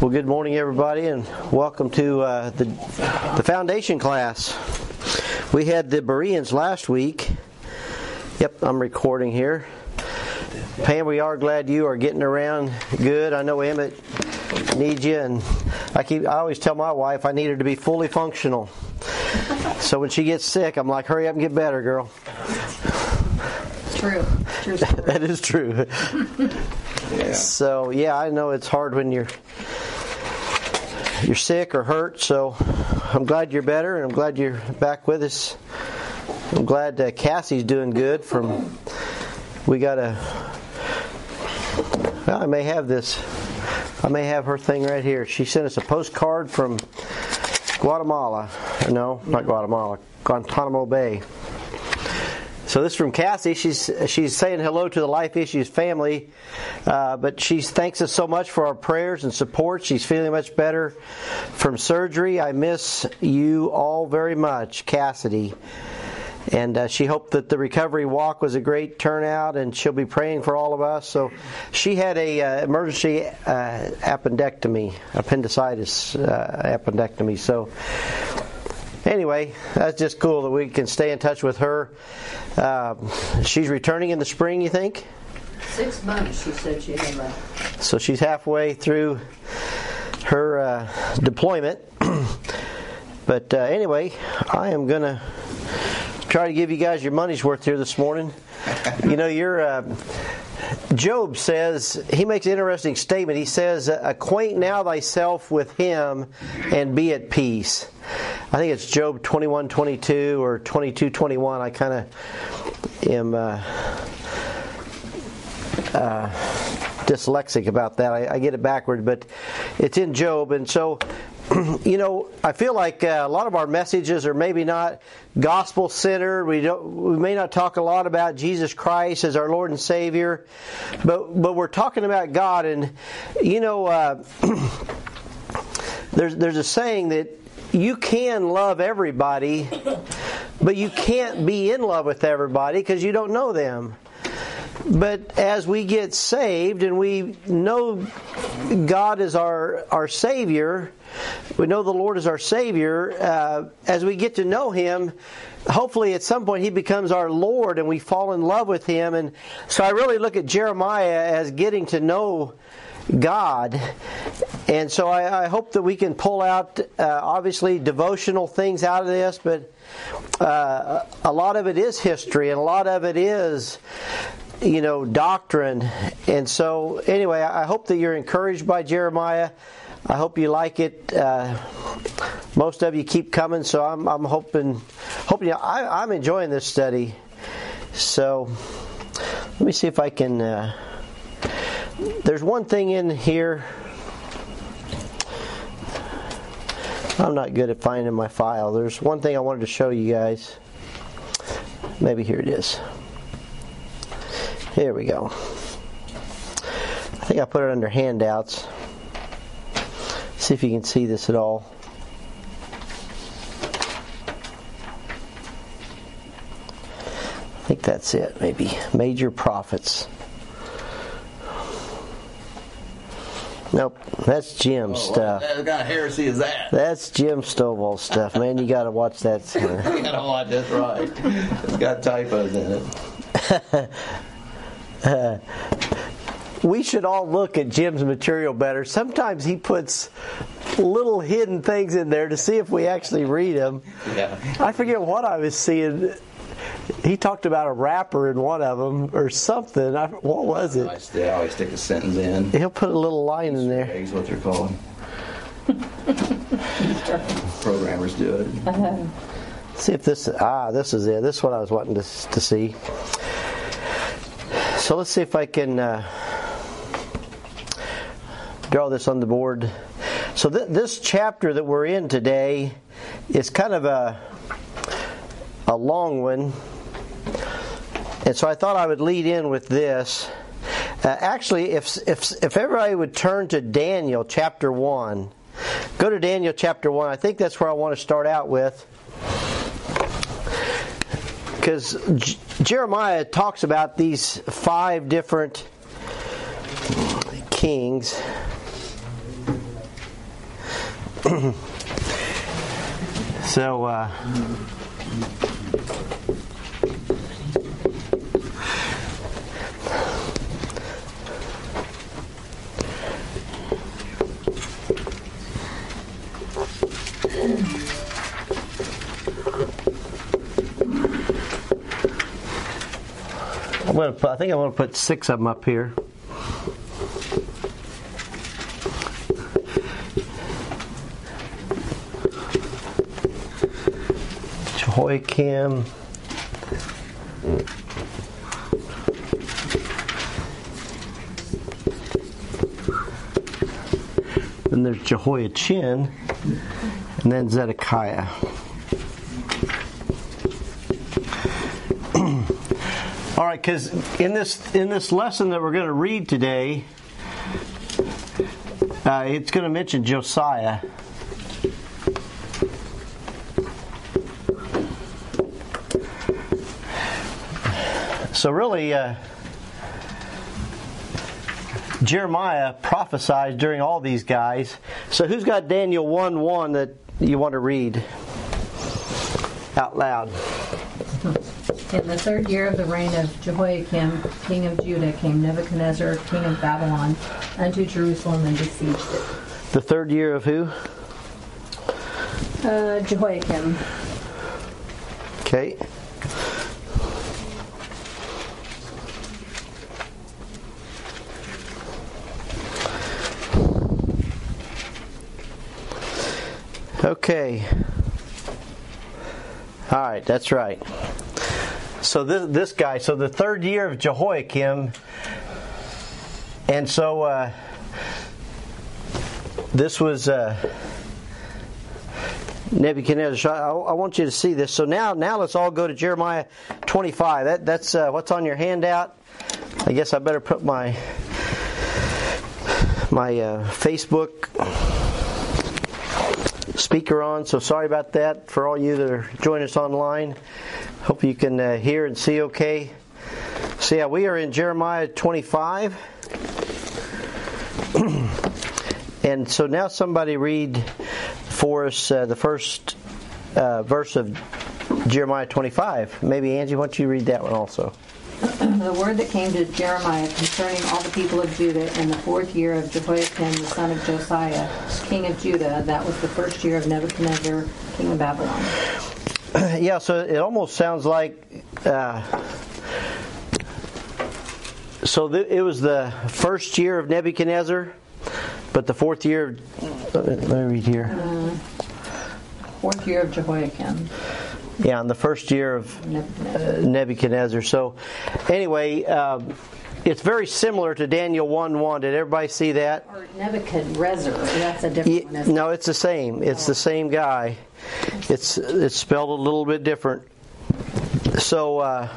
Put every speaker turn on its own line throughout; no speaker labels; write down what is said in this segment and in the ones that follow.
Well, good morning, everybody, and welcome to uh, the, the foundation class. We had the Bereans last week. Yep, I'm recording here. Pam, we are glad you are getting around good. I know Emmett needs you, and I keep. I always tell my wife I need her to be fully functional. So when she gets sick, I'm like, "Hurry up and get better, girl."
True. True.
that is true. yeah. So yeah, I know it's hard when you're you're sick or hurt. So I'm glad you're better, and I'm glad you're back with us. I'm glad uh, Cassie's doing good. From we got a. Well, I may have this. I may have her thing right here. She sent us a postcard from Guatemala. No, not Guatemala. Guantanamo Bay. So this is from Cassie. She's she's saying hello to the Life Issues family, uh, but she thanks us so much for our prayers and support. She's feeling much better from surgery. I miss you all very much, Cassidy. And uh, she hoped that the recovery walk was a great turnout, and she'll be praying for all of us. So, she had a uh, emergency uh, appendectomy, appendicitis uh, appendectomy. So, anyway, that's just cool that we can stay in touch with her. Uh, she's returning in the spring, you think?
Six months, she said she had left.
So she's halfway through her uh, deployment. but uh, anyway, I am going to try to give you guys your money's worth here this morning. you know, you're. Job says, he makes an interesting statement. He says, Acquaint now thyself with him and be at peace. I think it's Job 21 22 or 22 21. I kind of am uh, uh, dyslexic about that. I, I, get it backward, but it's in Job. And so, you know, I feel like uh, a lot of our messages are maybe not gospel centered. We don't. We may not talk a lot about Jesus Christ as our Lord and Savior, but but we're talking about God. And you know, uh, there's there's a saying that you can love everybody, but you can't be in love with everybody because you don't know them. But as we get saved and we know God is our, our Savior, we know the Lord is our Savior, uh, as we get to know Him, hopefully at some point He becomes our Lord and we fall in love with Him. And so I really look at Jeremiah as getting to know God. And so I, I, hope that we can pull out, uh, obviously, devotional things out of this, but uh, a lot of it is history and a lot of it is, you know, doctrine. And so, anyway, I hope that you're encouraged by Jeremiah. I hope you like it. Uh, most of you keep coming, so I'm, I'm hoping, hoping I, am enjoying this study. So, let me see if I can. Uh, there's one thing in here. I'm not good at finding my file. There's one thing I wanted to show you guys. Maybe here it is. Here we go. I think I put it under handouts. See if you can see this at all. I think that's it, maybe. Major prophets. Nope, that's Jim oh, stuff.
What kind of heresy is that?
That's Jim Stovall stuff, man. You got to watch that.
you got to watch. That's right. It's got typos in it.
uh, we should all look at Jim's material better. Sometimes he puts little hidden things in there to see if we actually read them. Yeah. I forget what I was seeing he talked about a rapper in one of them or something. I, what was it?
I, I always stick a sentence in.
He'll put a little line in there.
Eggs, what they're calling. Programmers do it. Uh-huh.
See if this ah this is it. This is what I was wanting to to see. So let's see if I can uh, draw this on the board. So th- this chapter that we're in today is kind of a a long one. And so I thought I would lead in with this. Uh, actually, if, if, if everybody would turn to Daniel chapter 1, go to Daniel chapter 1. I think that's where I want to start out with. Because J- Jeremiah talks about these five different kings. so, uh, I'm gonna put, I think I'm gonna put six of them up here. Jehoiakim. Then there's Jehoiachin, and then Zedekiah. All right, because in this in this lesson that we're going to read today, uh, it's going to mention Josiah. So really, uh, Jeremiah prophesied during all these guys. So who's got Daniel one one that you want to read out loud?
In the third year of the reign of Jehoiakim, king of Judah, came Nebuchadnezzar, king of Babylon, unto Jerusalem and besieged it.
The third year of who?
Uh, Jehoiakim.
Okay. Okay. All right, that's right. So this this guy, so the third year of Jehoiakim, and so uh, this was uh, Nebuchadnezzar. I, want you to see this. So now, now let's all go to Jeremiah 25. That that's uh, what's on your handout. I guess I better put my my uh, Facebook speaker on, so sorry about that for all you that are joining us online. Hope you can uh, hear and see okay. So, yeah, we are in Jeremiah 25. and so now somebody read for us uh, the first uh, verse of Jeremiah 25. Maybe Angie, why don't you read that one also?
The word that came to Jeremiah concerning all the people of Judah in the fourth year of Jehoiakim the son of Josiah, king of Judah, that was the first year of Nebuchadnezzar, king of Babylon.
yeah, so it almost sounds like. Uh, so th- it was the first year of Nebuchadnezzar, but the fourth year. Let me, let me read here.
Uh, fourth year of Jehoiakim.
Yeah, in the first year of
Nebuchadnezzar.
uh, Nebuchadnezzar. So, anyway, um, it's very similar to Daniel 1 1. Did everybody see that?
Or Nebuchadrezzar. That's a different one.
no, it's the same. It's the same guy. It's it's spelled a little bit different. So uh,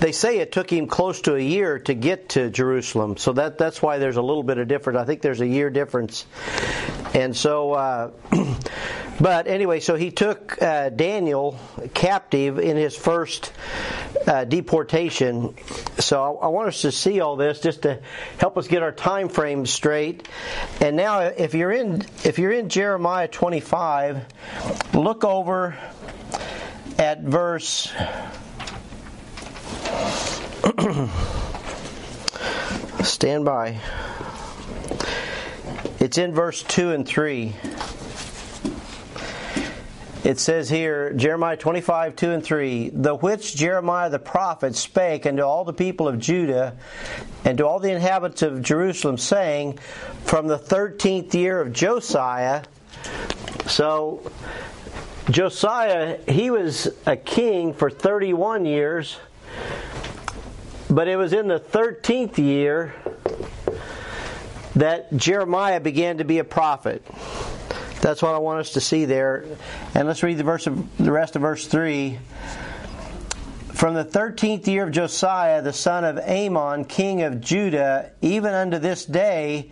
they say it took him close to a year to get to Jerusalem. So that that's why there's a little bit of difference. I think there's a year difference. And so, uh, but anyway, so he took uh, Daniel captive in his first uh, deportation. So I, I want us to see all this just to help us get our time frame straight. And now, if you're in if you're in Jeremiah 25, look over at verse. Stand by. It's in verse 2 and 3. It says here, Jeremiah 25, 2 and 3, the which Jeremiah the prophet spake unto all the people of Judah and to all the inhabitants of Jerusalem, saying, From the 13th year of Josiah. So, Josiah, he was a king for 31 years, but it was in the 13th year that Jeremiah began to be a prophet. That's what I want us to see there. And let's read the verse of the rest of verse 3. From the thirteenth year of Josiah, the son of Amon, king of Judah, even unto this day,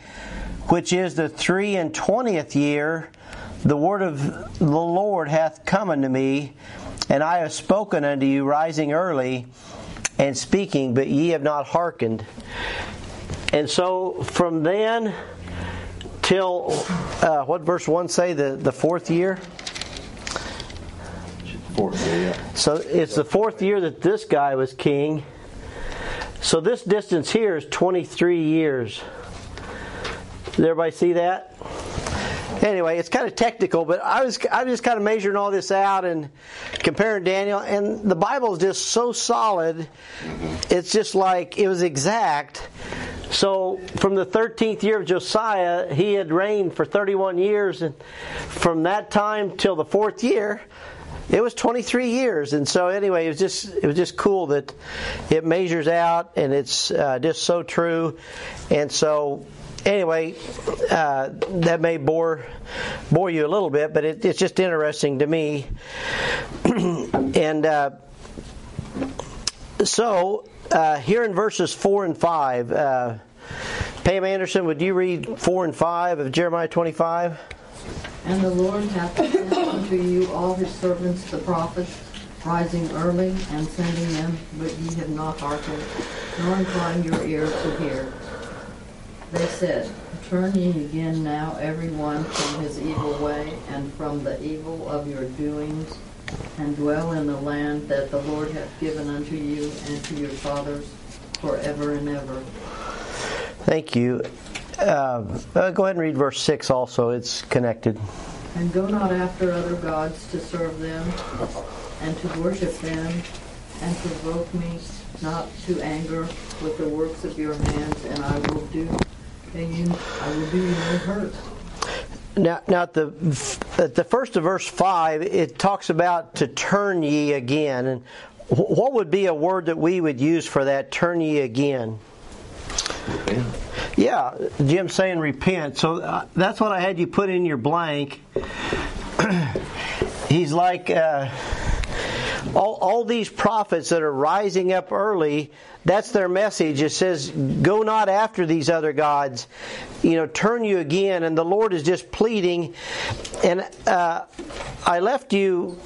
which is the three and twentieth year, the word of the Lord hath come unto me, and I have spoken unto you, rising early and speaking, but ye have not hearkened. And so from then till uh, what verse one say the the fourth year.
Fourth year, yeah.
So it's the fourth year that this guy was king. So this distance here is 23 years. Did everybody see that? Anyway, it's kind of technical, but I was I was just kind of measuring all this out and comparing Daniel, and the Bible is just so solid. It's just like it was exact. So from the 13th year of Josiah, he had reigned for 31 years, and from that time till the fourth year, it was 23 years and so anyway it was just it was just cool that it measures out and it's uh, just so true and so anyway uh, that may bore bore you a little bit but it, it's just interesting to me and uh, so uh, here in verses 4 and 5 uh, pam anderson would you read 4 and 5 of jeremiah 25
And the Lord hath sent unto you all his servants the prophets, rising early and sending them, but ye have not hearkened, nor inclined your ear to hear. They said, Turn ye again now every one from his evil way, and from the evil of your doings, and dwell in the land that the Lord hath given unto you and to your fathers forever and ever.
Thank you. Uh, uh, go ahead and read verse 6 also. It's connected.
And go not after other gods to serve them, and to worship them, and provoke me not to anger with the works of your hands, and I will do and you I will do you no hurt.
Now, now at the at the first of verse five, it talks about to turn ye again, and what would be a word that we would use for that? Turn ye again.
Yeah.
Yeah, Jim's saying repent. So uh, that's what I had you put in your blank. He's like uh, all, all these prophets that are rising up early. That's their message. It says, "Go not after these other gods." You know, turn you again. And the Lord is just pleading. And uh, I left you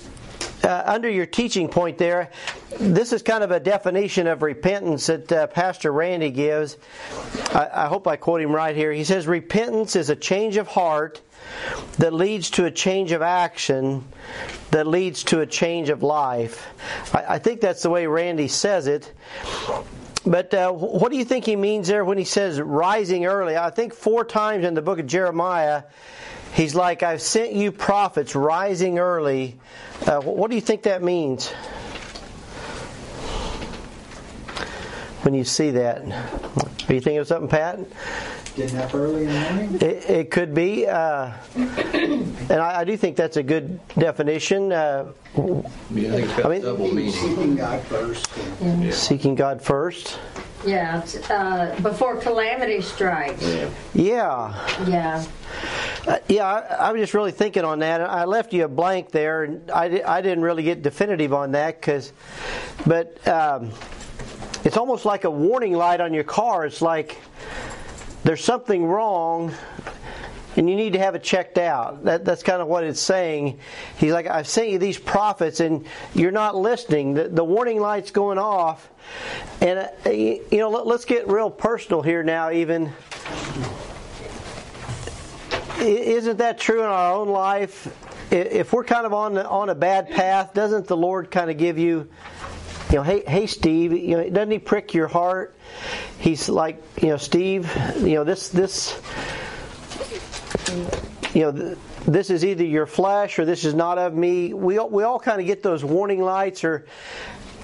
uh, under your teaching point there, this is kind of a definition of repentance that uh, Pastor Randy gives. I, I hope I quote him right here. He says, Repentance is a change of heart that leads to a change of action that leads to a change of life. I, I think that's the way Randy says it. But uh, what do you think he means there when he says rising early? I think four times in the book of Jeremiah, he's like, I've sent you prophets rising early. Uh, what do you think that means? When you see that, are you thinking of something, Pat?
Getting up early in the morning?
It, it could be, uh, and I, I do think that's a good definition. Uh,
Yeah, I think it's got
I mean-
double meaning.
Seeking God first. and-
seeking God first.
Yeah, it's, uh, before calamity strikes.
Yeah.
Yeah,
Yeah.
Uh, yeah. I, I was just really thinking on that. I left you a blank there, and I, di- I didn't really get definitive on that because, but um, it's almost like a warning light on your car. It's like there's something wrong and you need to have it checked out. That, that's kind of what it's saying. He's like, I've sent you these prophets and you're not listening. The, the warning light's going off. And, uh, you, you know, let, let's get real personal here now, even. Isn't that true in our own life? If we're kind of on on a bad path, doesn't the Lord kind of give you, you know, hey, hey, Steve, you know, doesn't He prick your heart? He's like, you know, Steve, you know, this this you know, th- this is either your flesh or this is not of me. We all, we all kind of get those warning lights, or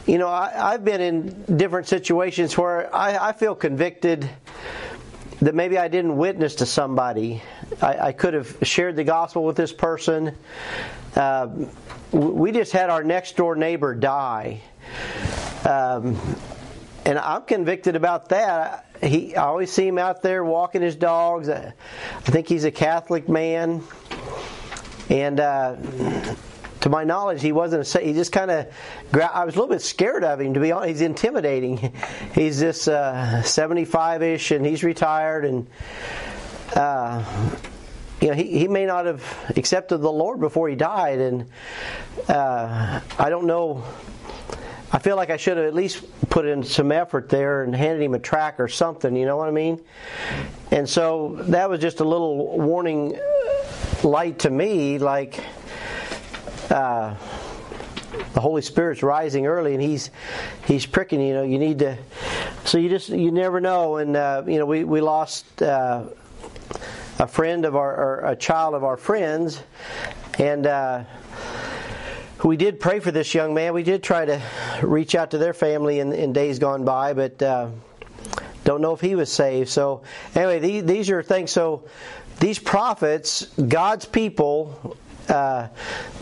you know, I, I've been in different situations where I, I feel convicted that maybe I didn't witness to somebody. I, I could have shared the gospel with this person. Uh, we just had our next door neighbor die. Um, and I'm convicted about that. He, I always see him out there walking his dogs. I I think he's a Catholic man, and uh, to my knowledge, he wasn't. A, he just kind of. I was a little bit scared of him. To be honest, he's intimidating. He's this uh, 75ish, and he's retired, and uh, you know he, he may not have accepted the Lord before he died, and uh, I don't know. I feel like I should have at least put in some effort there and handed him a track or something. You know what I mean? And so that was just a little warning light to me, like. Uh, the Holy Spirit's rising early, and he's he's pricking. You know, you need to. So you just you never know, and uh, you know we we lost uh, a friend of our or a child of our friends, and. We did pray for this young man. We did try to reach out to their family in, in days gone by, but uh, don't know if he was saved. So, anyway, these, these are things. So, these prophets, God's people, uh,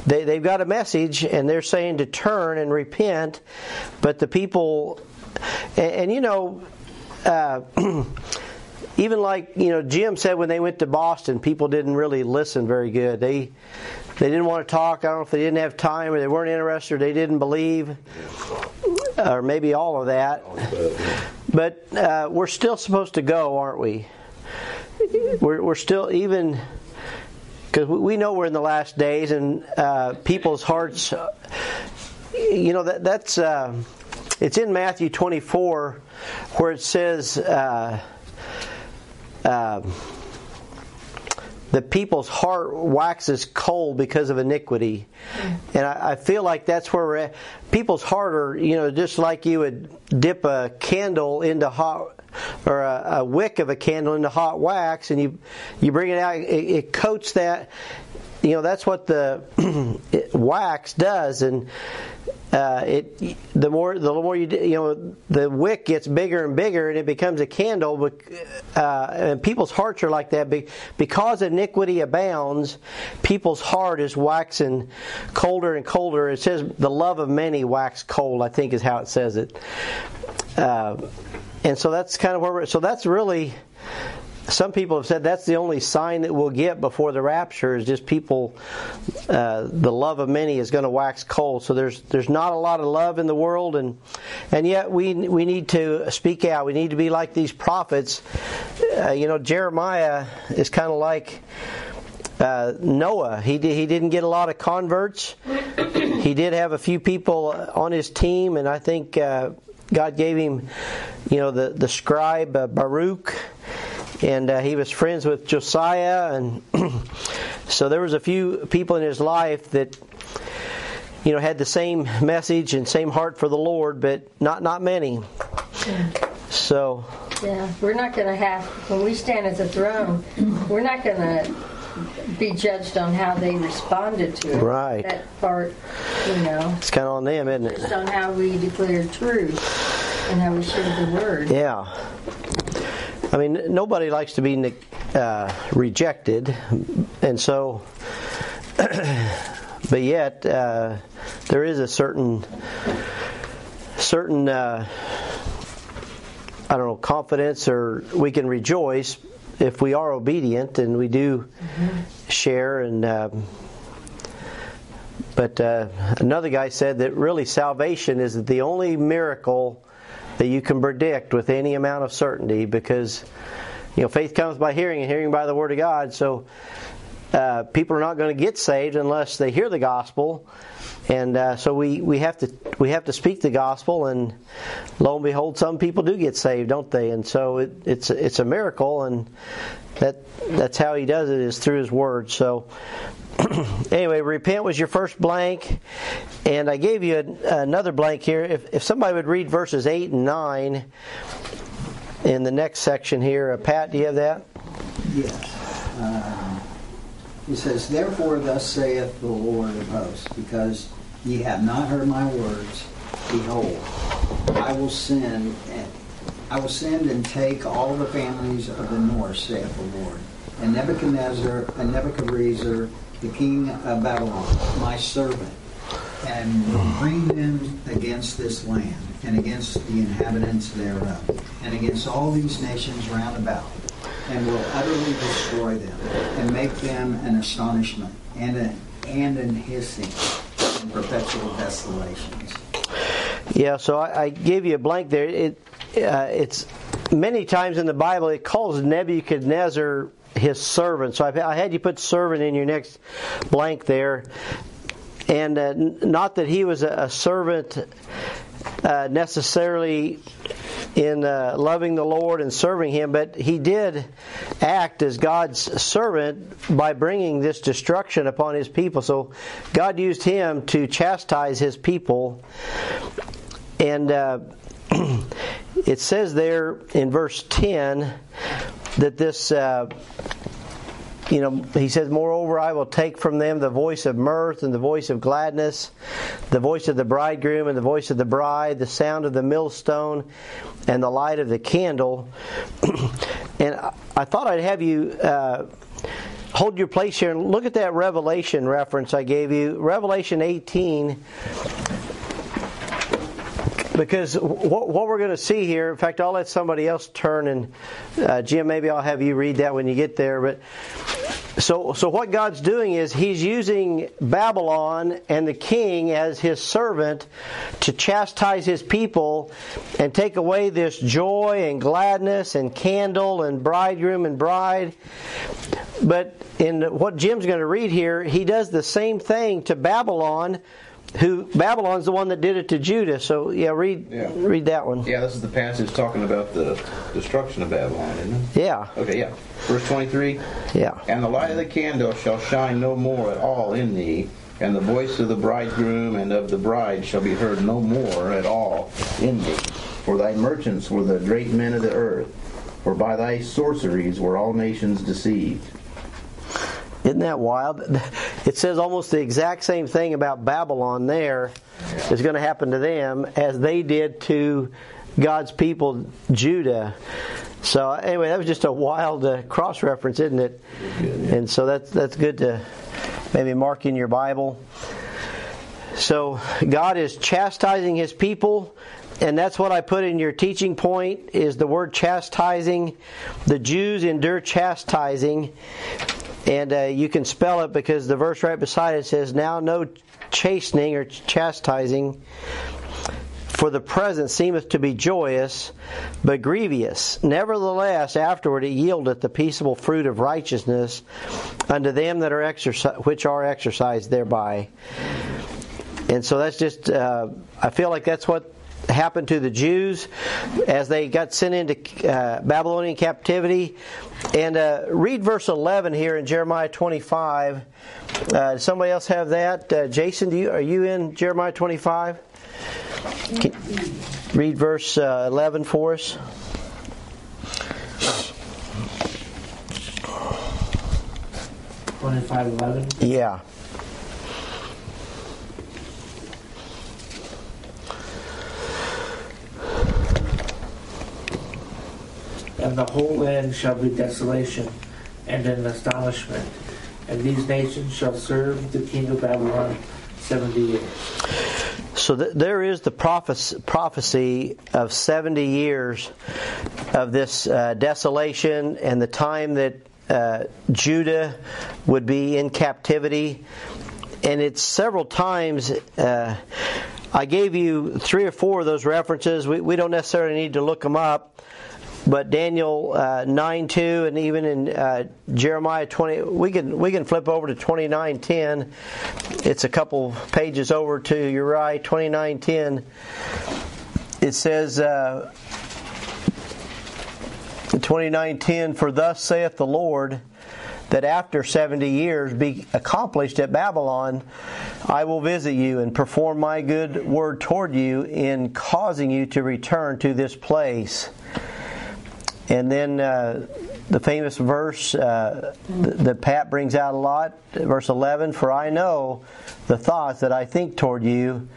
they, they've got a message and they're saying to turn and repent, but the people, and, and you know, uh, even like you know Jim said when they went to Boston, people didn't really listen very good. They they didn't want to talk. I don't know if they didn't have time or they weren't interested or they didn't believe, or maybe all of that. But uh, we're still supposed to go, aren't we? We're, we're still even because we know we're in the last days and uh, people's hearts. You know that that's uh, it's in Matthew 24 where it says. Uh, uh the people's heart waxes cold because of iniquity. And I, I, feel like that's where we're at. People's heart are, you know, just like you would dip a candle into hot, or a, a wick of a candle into hot wax, and you you bring it out, it, it coats that. You know, that's what the wax does, and uh, it the more the more you you know the wick gets bigger and bigger and it becomes a candle. But uh, and people's hearts are like that because iniquity abounds. People's heart is waxing colder and colder. It says the love of many wax cold. I think is how it says it. Uh, and so that's kind of where we're. So that's really some people have said that's the only sign that we'll get before the rapture is just people uh, the love of many is going to wax cold. So there's there's not a lot of love in the world and and yet we we need to speak out. We need to be like these prophets. Uh, you know Jeremiah is kind of like uh, Noah. He did, he didn't get a lot of converts. He did have a few people on his team and I think uh, God gave him you know the the scribe uh, Baruch and uh, he was friends with Josiah, and so there was a few people in his life that you know had the same message and same heart for the Lord, but not not many. Yeah. So.
Yeah, we're not going to have when we stand at the throne. We're not going to be judged on how they responded to it.
Right.
That part, you know.
It's kind of on them, isn't it?
Just on how we declare truth and how we share the word.
Yeah. I mean, nobody likes to be uh, rejected, and so, but yet uh, there is a certain certain uh, I don't know confidence, or we can rejoice if we are obedient and we do mm-hmm. share and. Um, but uh, another guy said that really salvation is the only miracle that you can predict with any amount of certainty because you know faith comes by hearing and hearing by the word of God. So uh, people are not going to get saved unless they hear the gospel, and uh, so we, we have to we have to speak the gospel, and lo and behold, some people do get saved, don't they? And so it, it's it's a miracle, and that that's how He does it is through His word. So anyway, repent was your first blank, and I gave you another blank here. If, if somebody would read verses 8 and 9 in the next section here. Uh, Pat, do you have that?
Yes. Um, he says, Therefore, thus saith the Lord of hosts, because ye have not heard my words, behold, I will send and I will send and take all the families of the north, saith the Lord, and Nebuchadnezzar and Nebuchadnezzar the king of Babylon, my servant, and bring them against this land, and against the inhabitants thereof, and against all these nations round about, and will utterly destroy them, and make them an astonishment, and an, and an hissing, and perpetual desolations.
Yeah, so I, I gave you a blank there. It, uh, it's many times in the Bible it calls Nebuchadnezzar his servant. So I, had you put servant in your next blank there. And uh, not that he was a, servant uh, necessarily in uh, loving the Lord and serving Him, but he did act as God's servant by bringing this destruction upon His people. So God used him to chastise His people. And uh, it says there in verse 10 that this. Uh, you know, he says, Moreover, I will take from them the voice of mirth and the voice of gladness, the voice of the bridegroom and the voice of the bride, the sound of the millstone and the light of the candle. and I thought I'd have you uh, hold your place here and look at that Revelation reference I gave you. Revelation 18 because what, what we're going to see here, in fact, I'll let somebody else turn and uh, Jim, maybe I'll have you read that when you get there. But so, so what God's doing is He's using Babylon and the king as His servant to chastise His people and take away this joy and gladness and candle and bridegroom and bride. But in what Jim's going to read here, he does the same thing to Babylon who Babylon's the one that did it to Judah. So yeah, read
Yeah.
read that one.
Yeah, this is the passage talking about the destruction of Babylon, isn't it?
Yeah,
Okay, yeah. Verse 23
yeah.
And the light of the candle shall shine no more at all in thee, and the voice of the bridegroom and of the bride shall be heard no more at all in thee. For thy merchants were the great men of the earth, for by thy sorceries were all nations deceived.
Isn't that wild? It says almost the exact same thing about Babylon there is going to happen to them as they did to God's people, Judah. So anyway, that was just a wild uh, cross reference, isn't it? And so that's that's good to maybe mark in your Bible. So God is chastising His people, and that's what I put in your teaching point is the word chastising. The Jews endure chastising, and uh, you can spell it because the verse right beside it says, "Now no chastening or chastising." For the present seemeth to be joyous, but grievous. Nevertheless, afterward it yieldeth the peaceable fruit of righteousness unto them that are which are exercised thereby. And so that's just, uh, I feel like that's what happened to the Jews as they got sent into uh, Babylonian captivity. And uh, read verse 11 here in Jeremiah 25. Uh, does somebody else have that? Uh, Jason, do you, are you in Jeremiah 25? Can, read verse uh, 11 for us.
Twenty-five eleven.
Yeah.
And the whole land shall be desolation and an astonishment. And these nations shall serve the king of Babylon seventy years.
So th- there is the prophes- prophecy of 70 years of this uh, desolation and the time that uh, Judah would be in captivity. And it's several times. Uh, I gave you three or four of those references. We, we don't necessarily need to look them up. But Daniel uh, nine two and even in uh, Jeremiah twenty, we can we can flip over to twenty nine ten. It's a couple pages over to twenty nine ten. It says. Uh, 29:10 For thus saith the Lord that after 70 years be accomplished at Babylon I will visit you and perform my good word toward you in causing you to return to this place. And then uh, the famous verse uh, that Pat brings out a lot, verse 11 For I know the thoughts that I think toward you,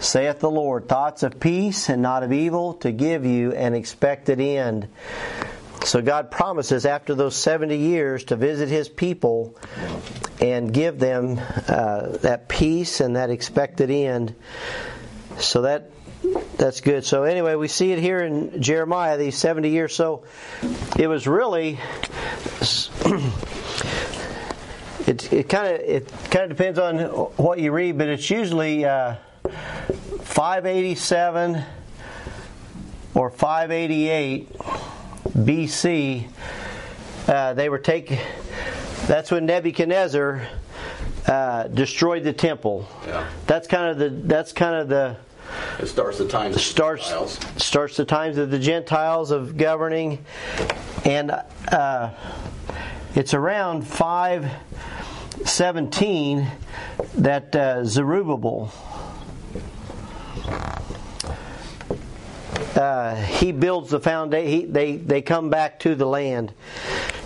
saith the Lord, thoughts of peace and not of evil, to give you an expected end. So God promises after those 70 years to visit His people and give them uh, that peace and that expected end. So that that's good. So anyway, we see it here in Jeremiah these 70 years. So it was really it it kind of it kind of depends on what you read, but it's usually uh, 587 or 588 BC. Uh, they were taken. That's when Nebuchadnezzar uh, destroyed the temple.
Yeah.
That's kind of the that's kind of the
It starts the times of
starts
Gentiles.
starts the times of the Gentiles of governing, and uh, it's around five seventeen that uh, Zerubbabel uh, he builds the foundation. They they come back to the land,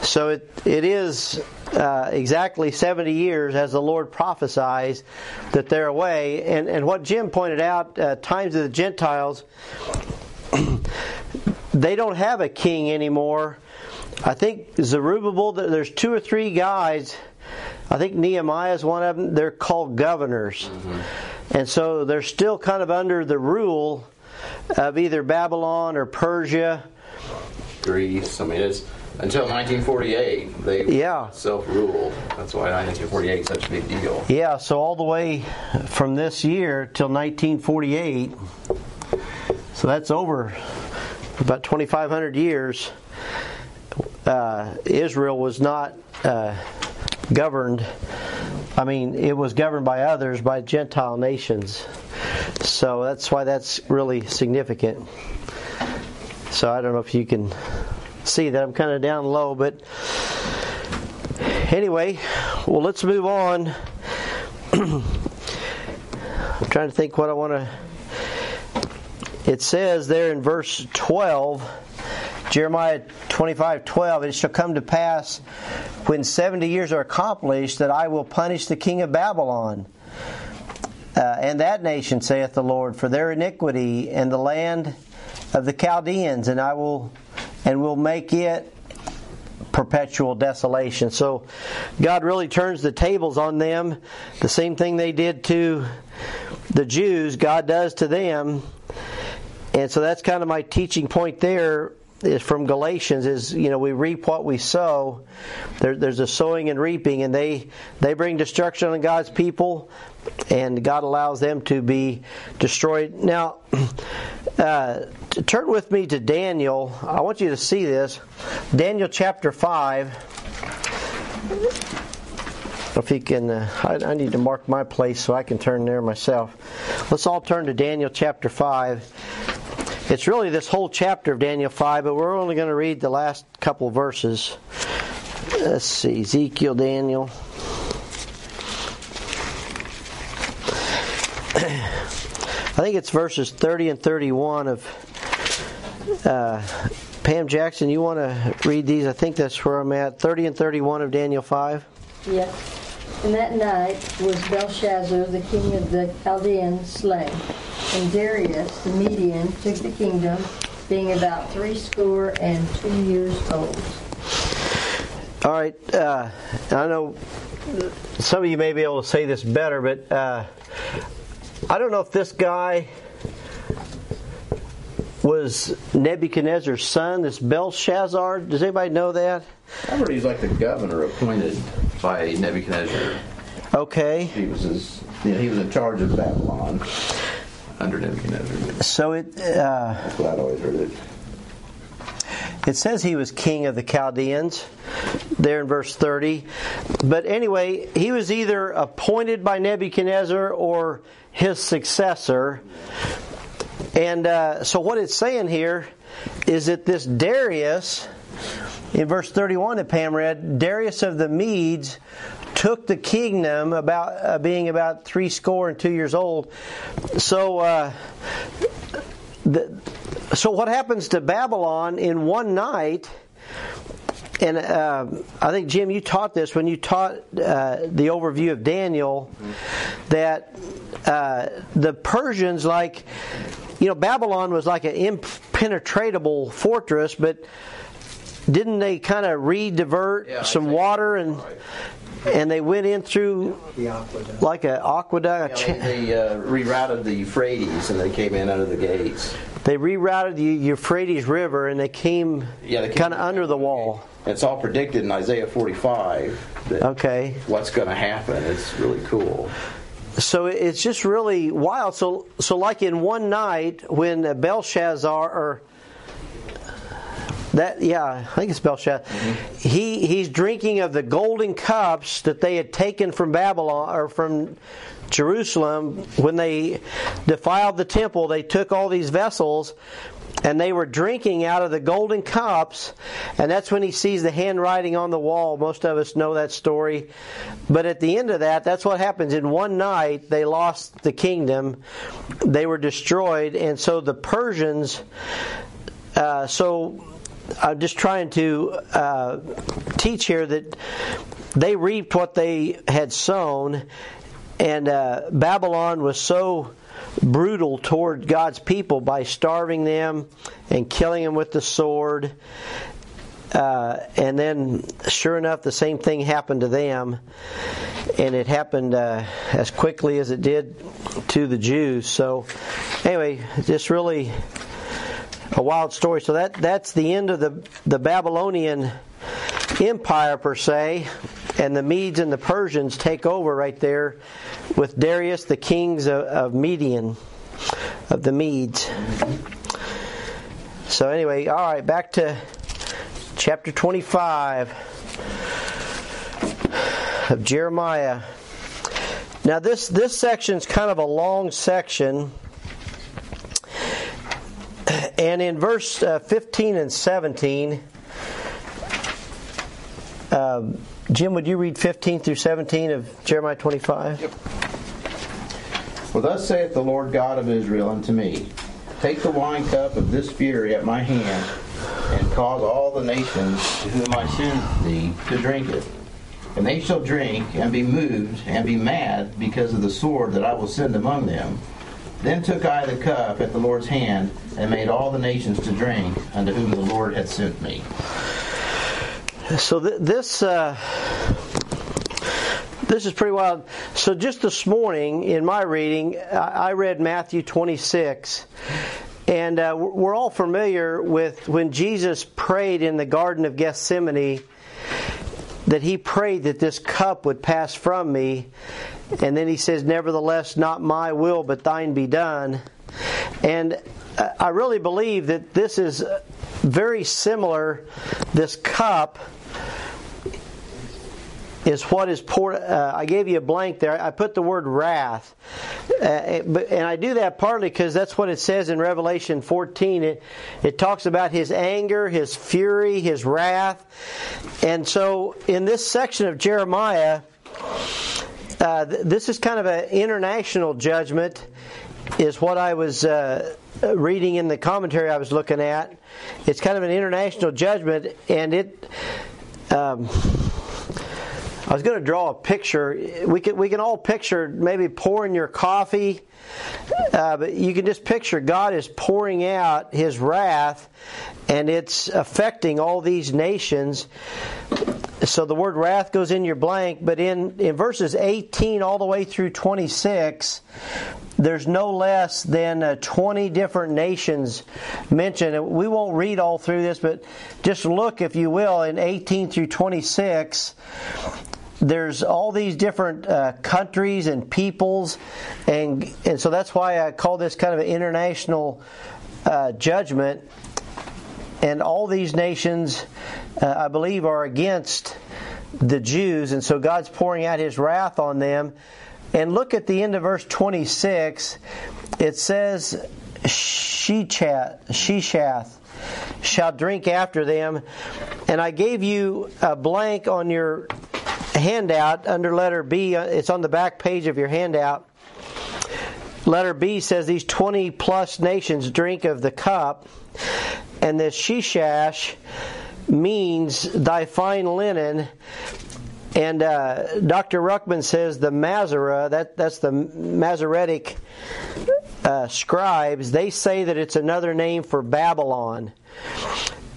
so it it is. Uh, exactly 70 years as the Lord prophesies that they're away. And, and what Jim pointed out, uh, times of the Gentiles, they don't have a king anymore. I think Zerubbabel, there's two or three guys. I think Nehemiah is one of them. They're called governors. And so they're still kind of under the rule of either Babylon or Persia.
Greece. I mean, it's until 1948 they
Yeah.
self-ruled. That's why 1948 is such a big deal.
Yeah, so all the way from this year till 1948. So that's over about 2,500 years. Uh, Israel was not uh, governed. I mean, it was governed by others, by Gentile nations. So that's why that's really significant. So I don't know if you can see that I'm kind of down low, but anyway, well, let's move on. I'm trying to think what I want to. It says there in verse 12, Jeremiah 25 12, it shall come to pass when 70 years are accomplished that I will punish the king of Babylon. Uh, and that nation, saith the Lord, for their iniquity and the land of the Chaldeans, and I will and will make it perpetual desolation. So God really turns the tables on them. The same thing they did to the Jews, God does to them. And so that's kind of my teaching point there is from Galatians is you know we reap what we sow. There, there's a sowing and reaping, and they they bring destruction on God's people, and God allows them to be destroyed. Now, uh, turn with me to Daniel. I want you to see this, Daniel chapter five. If you can, uh, I, I need to mark my place so I can turn there myself. Let's all turn to Daniel chapter five. It's really this whole chapter of Daniel 5, but we're only going to read the last couple verses. Let's see, Ezekiel, Daniel. I think it's verses 30 and 31 of uh, Pam Jackson. You want to read these? I think that's where I'm at. 30 and 31 of Daniel 5.
Yes. And that night was Belshazzar, the king of the Chaldeans, slain. And Darius, the Median, took the kingdom, being about three score and two years old.
All right. Uh, I know some of you may be able to say this better, but uh, I don't know if this guy was Nebuchadnezzar's son, this Belshazzar. Does anybody know that?
I heard he's like the governor appointed by Nebuchadnezzar.
Okay.
He was his, you know, he was in charge of Babylon under Nebuchadnezzar.
So it uh,
That's what I'd always heard it.
it says he was king of the Chaldeans there in verse 30. But anyway, he was either appointed by Nebuchadnezzar or his successor. And uh, so what it's saying here is that this Darius, in verse 31 that Pam read, Darius of the Medes took the kingdom about uh, being about three score and two years old. So, uh, the, so what happens to Babylon in one night? And uh, I think Jim, you taught this when you taught uh, the overview of Daniel, that uh, the Persians, like you know, Babylon was like an impenetrable fortress, but didn't they kind of re-divert
Yeah,
some water and
Right.
and they went in through
The
like an aqueduct.
Yeah, they, they uh, rerouted the Euphrates and they came in under the gates.
They rerouted the Euphrates River and they came,
Yeah, they came
kind of under the wall.
It's all predicted in Isaiah 45 that
Okay,
what's going to happen. It's really cool.
so it's just really wild. So, so like in one night when Belshazzar or That yeah, I think it's Belshazzar. He he's drinking of the golden cups that they had taken from Babylon or from Jerusalem. When they defiled the temple. They took all these vessels and they were drinking out of the golden cups. And that's when he sees the handwriting on the wall. Most of us know that story. But at the end of that that's what happens. In one night they lost the kingdom. They were destroyed. And so the persians uh, so i'm just trying to uh, teach here that they reaped what they had sown and uh, babylon was so brutal toward God's people by starving them and killing them with the sword. Uh, and then, sure enough, the same thing happened to them, and it happened uh, as quickly as it did to the Jews. So, anyway, just really a wild story. So that that's the end of the the Babylonian empire per se, and the Medes and the Persians take over right there with Darius, the kings of, of Median, of the Medes. So anyway, all right, back to chapter 25 of Jeremiah. Now this this section is kind of a long section. And in verse uh, 15 and 17, uh, Jim, would you read 15 through 17 of Jeremiah 25?
Yep. For thus saith the Lord God of Israel unto me Take the wine cup of this fury at my hand, and cause all the nations to whom I send thee to drink it. And they shall drink, and be moved, and be mad, because of the sword that I will send among them. Then took I the cup at the Lord's hand, and made all the nations to drink, unto whom the Lord had sent me.
So th- this uh, this is pretty wild. So just this morning in my reading, I, I read Matthew 26. And uh, we're all familiar with when Jesus prayed in the Garden of Gethsemane that he prayed that this cup would pass from me. And then he says, Nevertheless, not my will, but thine be done. And uh, I really believe that this is very similar, this cup is what is poured. Uh, I gave you a blank there. I put the word wrath, uh, and I do that partly because that's what it says in Revelation 14. It it talks about his anger, his fury, his wrath, and so in this section of Jeremiah, uh, this is kind of an international judgment, is what I was. Uh, reading in the commentary I was looking at, it's kind of an international judgment, and it um, I was going to draw a picture. We can we can all picture maybe pouring your coffee, uh, but you can just picture God is pouring out His wrath, and it's affecting all these nations. So the word wrath goes in your blank, but in in verses 18 all the way through 26, there's no less than uh, 20 different nations mentioned. We won't read all through this, but just look, if you will, in 18 through 26 there's all these different uh, countries and peoples, and and so that's why I call this kind of an international uh, judgment. And all these nations, uh, I believe, are against the Jews, and so God's pouring out His wrath on them. And look at the end of verse 26. It says, "Shechat, Sheshath." shall drink after them. And I gave you a blank on your handout under letter B. Uh, it's on the back page of your handout. Letter B says these 20 plus nations drink of the cup, and this Sheshach means thy fine linen. And uh, Dr. Ruckman says the Masorah, that, that's the Masoretic uh, scribes, they say that it's another name for Babylon.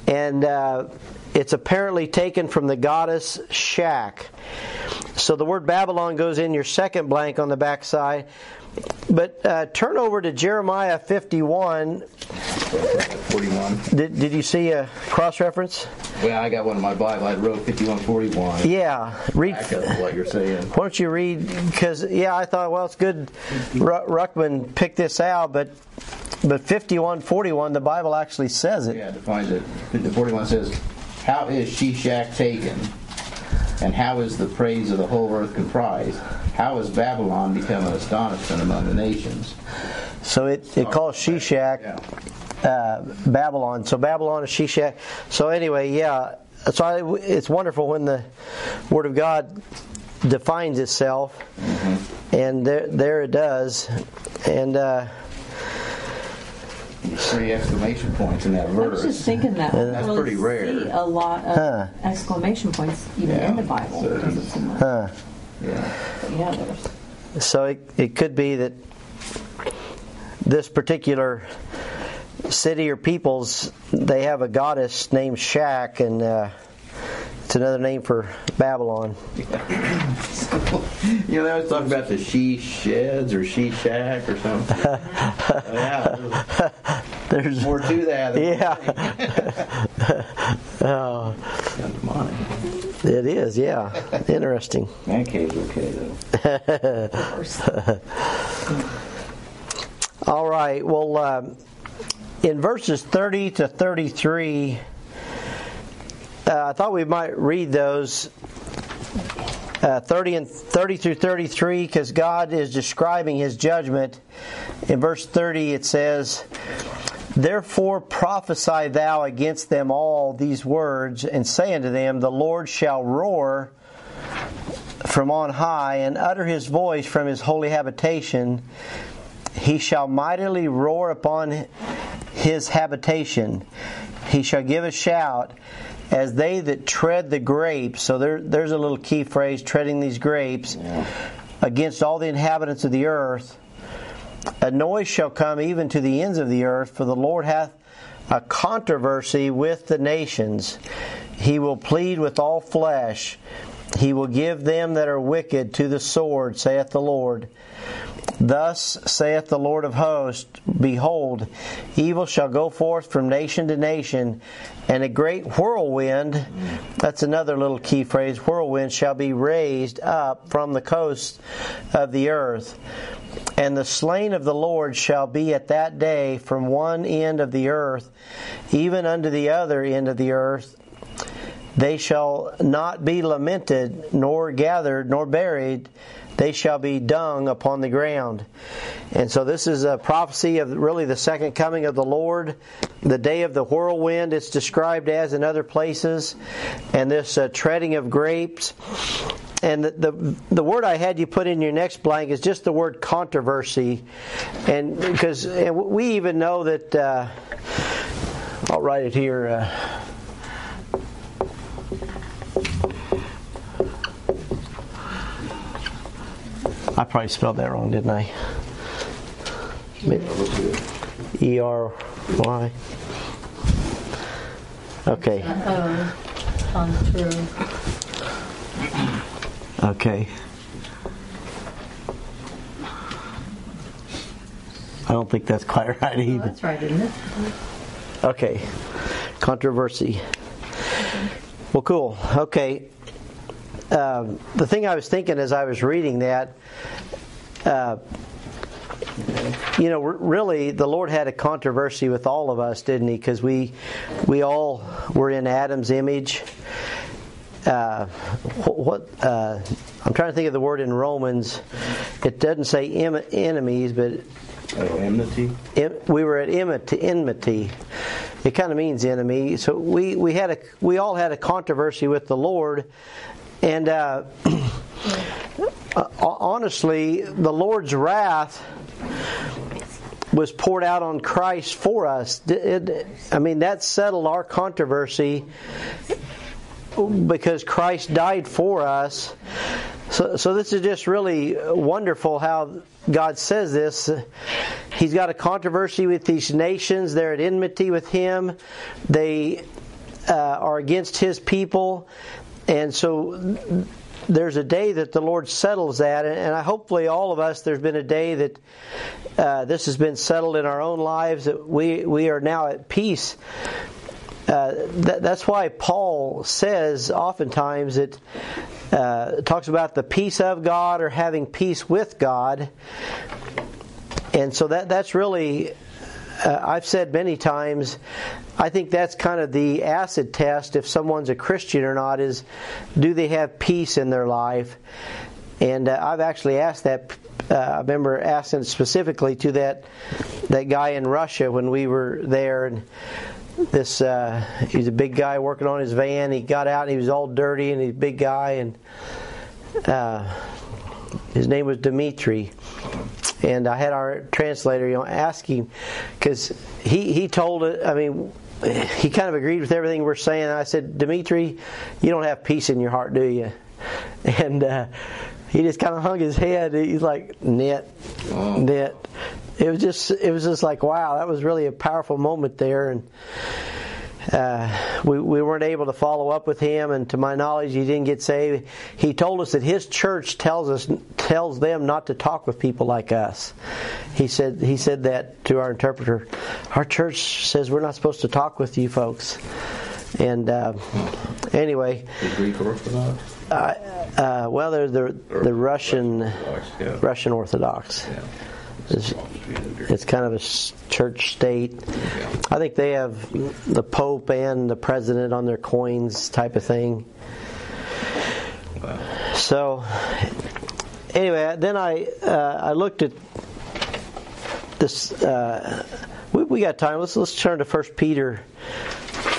And uh, it's apparently taken from the goddess Shak. So the word Babylon goes in your second blank on the back side. But uh, turn over to Jeremiah 51.
41.
Did, did you see a cross reference?
Well, I got one in my Bible. I wrote 5141.
Yeah, read.
What you're saying.
Why don't you read? Because yeah, I thought well, it's good. Ruckman picked this out, but but 5141, the Bible actually says it.
Yeah, it defines it. The 41 says, How is Sheshach taken? And how is the praise of the whole earth comprised? How has Babylon become an astonishment among the nations?
So it, it calls Sheshach
Yeah.
uh, Babylon. So Babylon is Sheshach. So anyway, yeah. So I, it's wonderful when the Word of God defines itself, and there there it does, and uh,
Three exclamation points in that verse.
I was just
verse.
thinking that. we
That's
really
pretty rare.
See a lot of
Huh.
exclamation points even
Yeah.
in the Bible.
So-
Doesn't seem like-
huh.
Yeah.
yeah.
So it, it could be that this particular city or peoples they have a goddess named Shak, and uh, it's another name for Babylon.
You know, they always talk about the she sheds or she shack or something. yeah,
There's
more to that.
Yeah.
demonic.
it is. Yeah, interesting.
Man cave's okay though. of course.
All right. Well, um, in verses 30 to 33, uh, I thought we might read those. Uh, 30 and 30 through 33 because God is describing his judgment. In verse 30 it says, Therefore prophesy thou against them all these words, and say unto them, The Lord shall roar from on high, and utter his voice from his holy habitation. He shall mightily roar upon his habitation. He shall give a shout as they that tread the grapes. So there, there's a little key phrase treading these grapes against all the inhabitants of the earth. A noise shall come even to the ends of the earth, for the Lord hath a controversy with the nations. He will plead with all flesh. He will give them that are wicked to the sword, saith the Lord. Thus saith the Lord of hosts Behold, evil shall go forth from nation to nation, and a great whirlwind, that's another little key phrase, whirlwind shall be raised up from the coast of the earth. And the slain of the Lord shall be at that day from one end of the earth, even unto the other end of the earth. They shall not be lamented, nor gathered, nor buried. They shall be dung upon the ground. And so this is a prophecy of really the second coming of the Lord, the day of the whirlwind, it's described as in other places, and this uh, treading of grapes. And the, the the word I had you put in your next blank is just the word controversy, and because and we even know that uh, I'll write it here. Uh, I probably spelled that wrong, didn't I? E R Y. Okay. Okay. I don't think that's quite right either.
that's right, isn't it?
Okay. Controversy. Well, cool. Okay. Um, the thing I was thinking as I was reading that, uh, you know, really, the Lord had a controversy with all of us, didn't He? Because we, we all were in Adam's image. Uh, what? what uh, I'm trying to think of the word in Romans. It doesn't say em- enemies, but
Oh, enmity.
em- we were at enmity. enmity. It kind of means enemy. So we, we had a we all had a controversy with the Lord, and uh, uh, honestly, the Lord's wrath was poured out on Christ for us. It- I mean, that settled our controversy because Christ died for us. So, so this is just really wonderful how God says this. He's got a controversy with these nations. They're at enmity with Him. They uh, are against His people, and so there's a day that the Lord settles that. And, I hopefully all of us, there's been a day that uh, this has been settled in our own lives. That we we are now at peace uh, that, that's why Paul says oftentimes it uh, talks about the peace of God or having peace with God, and so that that's really uh, I've said many times, I think that's kind of the acid test if someone's a Christian or not is do they have peace in their life? And uh, I've actually asked that. Uh, I remember asking specifically to that that guy in Russia when we were there, and this uh, he's a big guy working on his van. He got out and he was all dirty, and he's a big guy, and uh, his name was Dmitri and I had our translator, you know, ask him because he he told it. I mean, he kind of agreed with everything we're saying. I said, Dimitri, you don't have peace in your heart, do you? And uh, he just kind of hung his head. He's like, net, net. It was just, it was just like, wow, that was really a powerful moment there, and. Uh, we, we weren't able to follow up with him, and to my knowledge, he didn't get saved. He told us that his church tells us tells them not to talk with people like us. He said he said that to our interpreter. Our church says we're not supposed to talk with you folks. And uh, anyway,
The Greek Orthodox?
uh, uh, well, they're the the Russian
Orthodox, yeah.
Russian Orthodox.
Yeah.
It's, it's kind of a church state. I think they have the Pope and the President on their coins, type of thing. So, anyway, then I uh, I looked at this. Uh, we, we got time. Let's let's turn to First Peter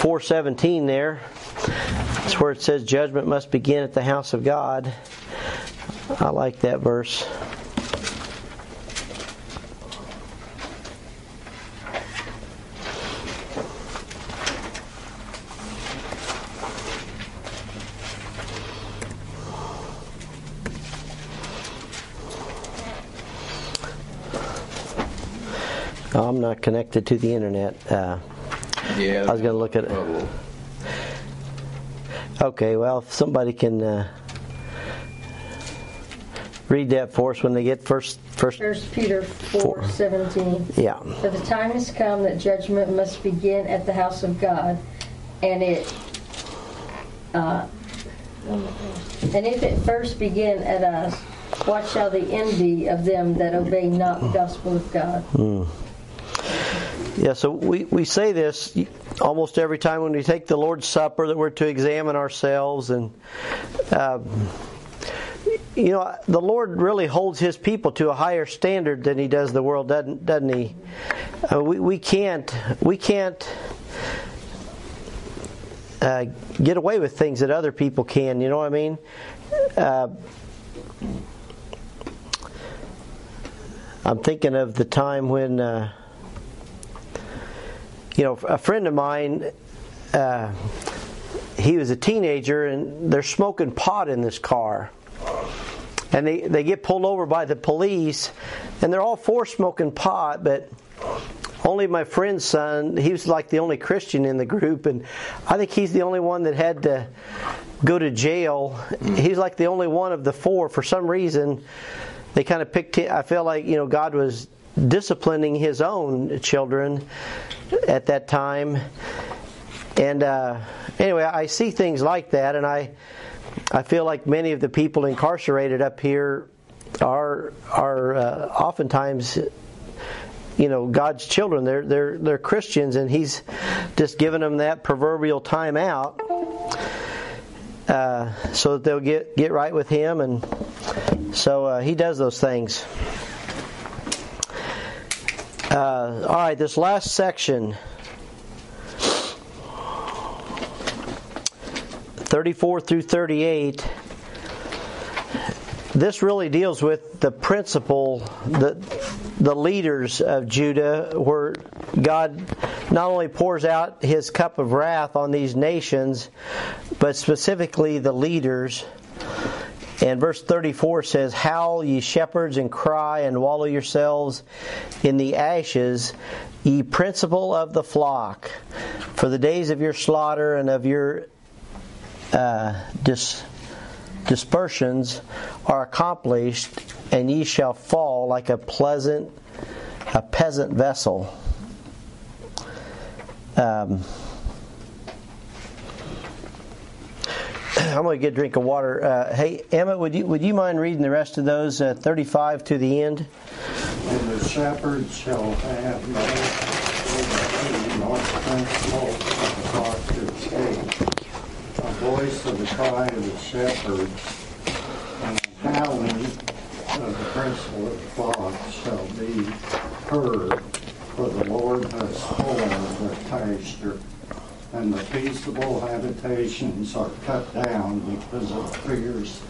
four seventeen. There, it's where it says judgment must begin at the house of God. I like that verse. Not connected to the internet. Uh,
Yeah.
I was going to look at it.
Trouble.
Okay, well, if somebody can uh, read that for us when they get first, first.
First Peter four seventeen.
Yeah.
For the time has come that judgment must begin at the house of God, and it, uh, and if it first begin at us, what shall the end be of them that obey not the gospel of God?
Yeah, so we, we say this almost every time when we take the Lord's Supper that we're to examine ourselves. And, um, you know, the Lord really holds His people to a higher standard than He does the world, doesn't, doesn't He? Uh, we, we can't, we can't uh, get away with things that other people can, you know what I mean? Uh, I'm thinking of the time when. You know, a friend of mine, uh, he was a teenager, and they're smoking pot in this car. And they, they get pulled over by the police, and they're all for smoking pot, but only my friend's son, he was like the only Christian in the group, and I think he's the only one that had to go to jail. He's like the only one of the four. For some reason, they kind of picked him. I feel like, you know, God was disciplining his own children at that time. And uh, anyway, I see things like that, and I I feel like many of the people incarcerated up here are are uh, oftentimes you know God's children. They're they're they're Christians, and He's just given them that proverbial time out uh, so that they'll get get right with Him, and so uh, He does those things. Uh, all right, this last section. 34 through 38 this really deals with the principle that the leaders of Judah where God not only pours out his cup of wrath on these nations but specifically the leaders and verse 34 says, Howl, ye shepherds, and cry, and wallow yourselves in the ashes, ye principal of the flock. For the days of your slaughter and of your uh, dis- dispersions are accomplished, and ye shall fall like a pleasant, a peasant vessel. Um, I'm going to get a drink of water. Uh, hey, Emmett, would you would you mind reading the rest of those uh, 35 to the end?
And the shepherd shall have no flock to escape. A voice of the cry of the shepherds and the howling of the principal of the flock shall be heard, for the Lord has torn the pasture, and the peaceable habitations are cut down because of the fierce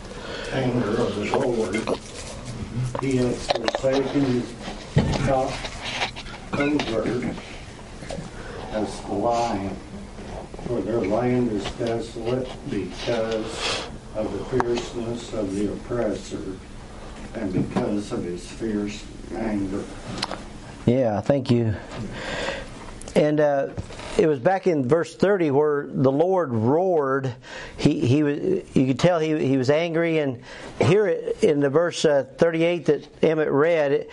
anger of the Lord. He has forsaken covert as the lion, for their land is desolate because of the fierceness of the oppressor and because of his fierce anger.
Yeah, thank you. And uh, it was back in verse 30 where the Lord roared. He, he you could tell he, he was angry. And here in the verse uh, 38 that Emmett read, it,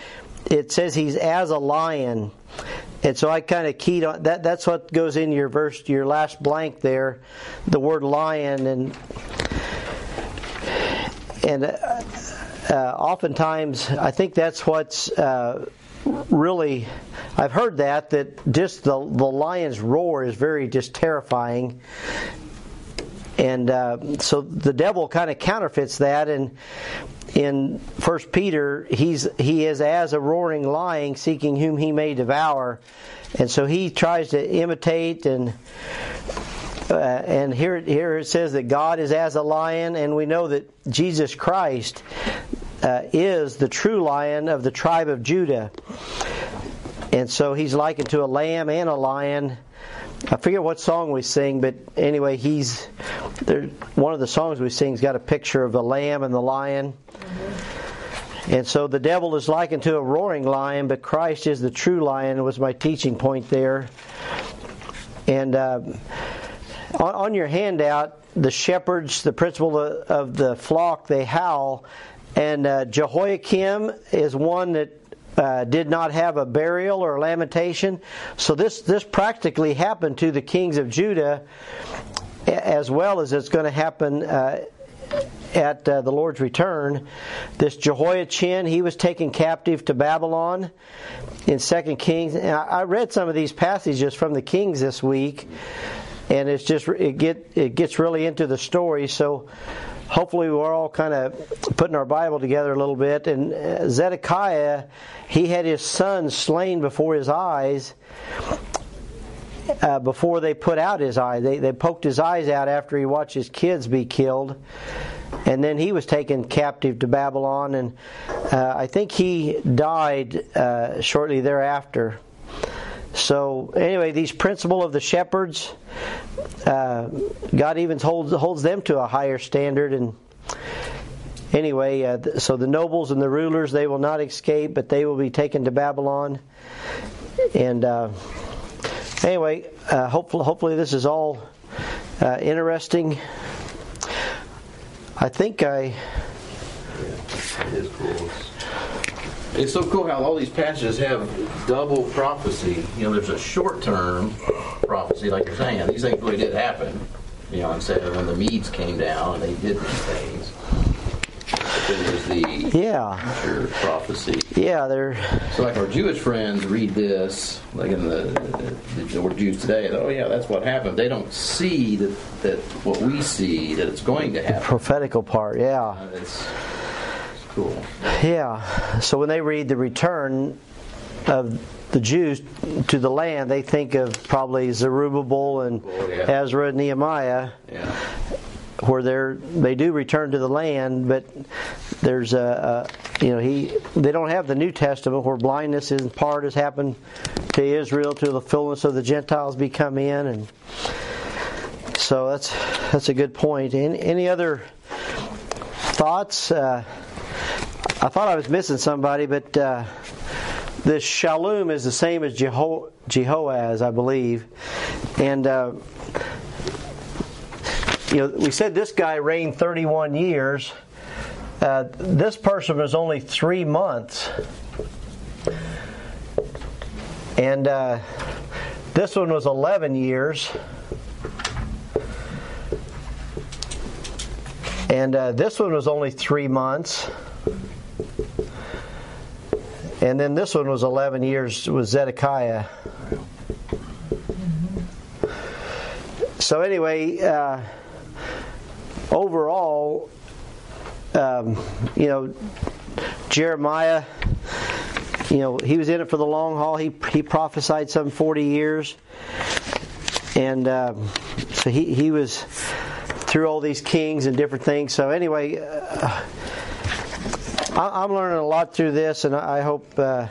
it says he's as a lion. And so I kind of keyed on that. That's what goes in your verse, your last blank there, the word lion. And and uh, uh, oftentimes I think that's what's uh, really I've heard that that just the the lion's roar is very just terrifying. And uh, so the devil kind of counterfeits that, and in First Peter, he's he is as a roaring lion, seeking whom he may devour, and so he tries to imitate and uh, and here here it says that God is as a lion, and we know that Jesus Christ uh, is the true lion of the tribe of Judah, and so he's likened to a lamb and a lion. I forget what song we sing, but anyway, he's there. One of the songs we sing's got a picture of the lamb and the lion. And so the devil is likened to a roaring lion, but Christ is the true lion. Was my teaching point there. And uh, on, on your handout, the shepherds, the principal of the flock, they howl. And uh, Jehoiakim is one that uh, did not have a burial or a lamentation. So this this practically happened to the kings of Judah, as well as it's going to happen. Uh, at uh, the Lord's return, this Jehoiachin, he was taken captive to Babylon in Second Kings. And I, I read some of these passages from the Kings this week, and it's just it get it gets really into the story. So hopefully we're all kind of putting our Bible together a little bit. And uh, Zedekiah, he had his son slain before his eyes. Uh, before they put out his eye, they, they poked his eyes out after he watched his kids be killed, and then he was taken captive to Babylon, and uh, I think he died uh, shortly thereafter. So anyway, these principle of the shepherds, uh, God even holds holds them to a higher standard. And anyway, uh, so the nobles and the rulers they will not escape, but they will be taken to Babylon. And uh, anyway, uh, hopefully, hopefully this is all uh, interesting. I think I.
Cool. It's so cool how all these passages have double prophecy. You know, there's a short term prophecy, like you're saying. These things really did happen. You know, instead of when the Medes came down and they did these things. There's the
Yeah,
future prophecy.
yeah, they're
So, like our Jewish friends read this, like in the, the, the Jews today. Oh, yeah, that's what happened. They don't see that, that what we see that it's going to happen.
The prophetical part. Yeah.
Uh, It's.
Yeah. So when they read the return of the Jews to the land, they think of probably Zerubbabel and
Oh, yeah.
Ezra and Nehemiah,
Yeah.
where they're they do return to the land, but there's a, a you know he they don't have the New Testament where blindness in part has happened to Israel to the fullness of the Gentiles be come in, and so that's that's a good point. Any, any other thoughts? Uh, I thought I was missing somebody, but uh, this Shallum is the same as Jeho- Jehoaz, I believe. And, uh, you know, we said this guy reigned 31 years. Uh, this person was only three months. And uh, this one was 11 years. And uh, this one was only three months. And then this one was 11 years with Zedekiah. so anyway, uh, overall, um, you know, Jeremiah, you know, he was in it for the long haul. He he prophesied some forty years, and um, so he he was through all these kings and different things. So anyway, uh, I'm learning a lot through this, and I I hope uh,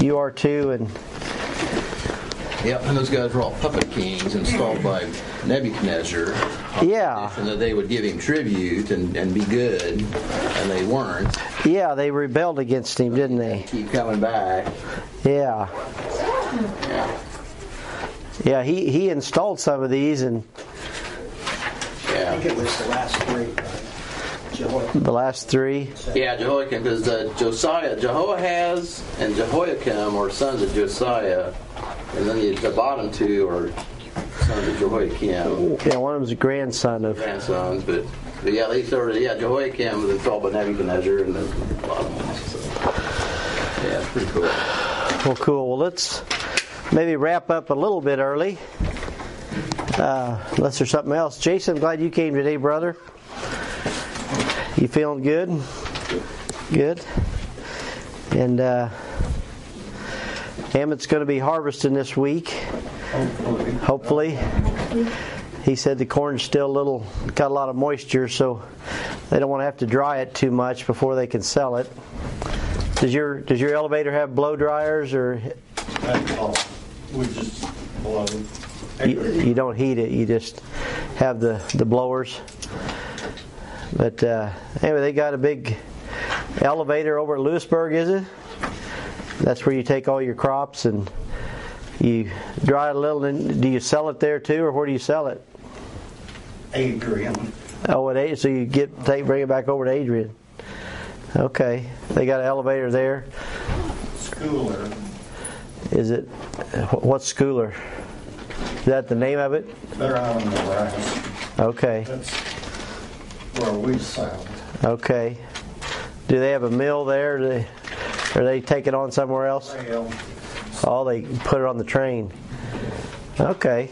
you are too. And
Yep, and those guys were all puppet kings installed by Nebuchadnezzar.
Yeah.
And that they would give him tribute and, and be good, and they weren't.
yeah, they rebelled against him, didn't they?
Keep coming back.
Yeah.
Yeah.
Yeah, he, he installed some of these, and
Yeah.
I think it was the last three, right? Jehoiakim.
the last three.
Yeah, Jehoiakim, because uh, Josiah, Jehoahaz and Jehoiakim are sons of Josiah, and then the, the bottom two are sons of Jehoiakim,
Yeah, one of them's a grandson of.
grandsons. But, but yeah, they sort of yeah, Jehoiakim was installed by Nebuchadnezzar, and then the bottom ones. So, yeah, it's pretty cool.
Well, cool. Well, let's maybe wrap up a little bit early. Uh, unless there's something else. Jason, I'm glad you came today, brother. You feeling good? Good. And uh, Emmett's going to be harvesting this week. Hopefully. He said the corn's still a little, got a lot of moisture, so they don't want to have to dry it too much before they can sell it. Does your does your elevator have blow dryers or
We just blow.
you, you don't heat it? You just have the the blowers. But uh, anyway, they got a big elevator over at Lewisburg, is it? That's where you take all your crops and you dry it a little. And do you sell it there too, or where do you sell it?
Adrian.
Oh, at A. So you get take bring it back over to Adrian. Okay, they got an elevator there.
Scoular.
Is it what Scoular? Is that the name of it?
They're out in Nebraska.
Okay,
That's where we sell.
okay. Do they have a mill there? Do they, or they take it on somewhere else?
Well,
Oh, they put it on the train. Okay.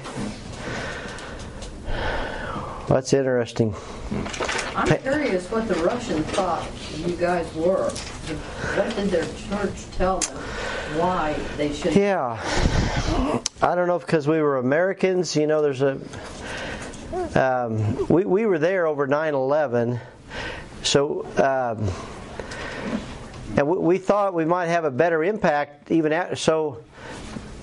That's interesting.
I'm curious what the Russians thought you guys were. What did their church tell them? Why they should?
Yeah. I don't know because we were Americans, you know, there's a. Um, we, we were there over 9 11. So. Um, and we, we thought we might have a better impact even at, so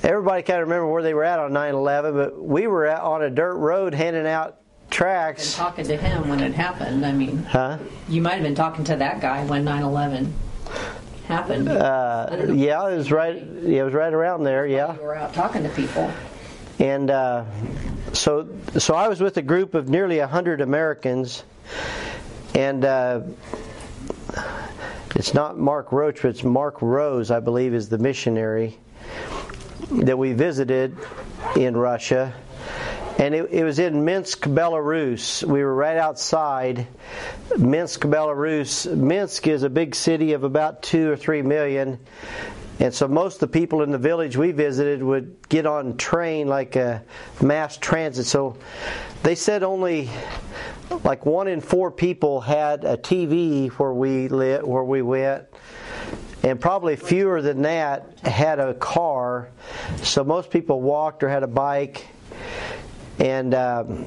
everybody kind of remember where they were at on 9-11 but we were on a dirt road handing out
tracks
And
talking to him when it happened. I mean,
huh
you might have been talking to that guy when 9/11 happened.
uh, yeah it was right yeah, it was right around there yeah
we were out talking to people.
and uh, so so I was with a group of nearly hundred Americans, and uh, it's not Mark Roach, but it's Mark Rose, I believe, is the missionary that we visited in Russia. And it, it was in Minsk, Belarus. We were right outside Minsk, Belarus. Minsk is a big city of about two or three million. And so most of the people in the village we visited would get on train like a mass transit. So they said only like one in four people had a TV where we lit, where we went, and probably fewer than that had a car. So most people walked or had a bike, and. Um,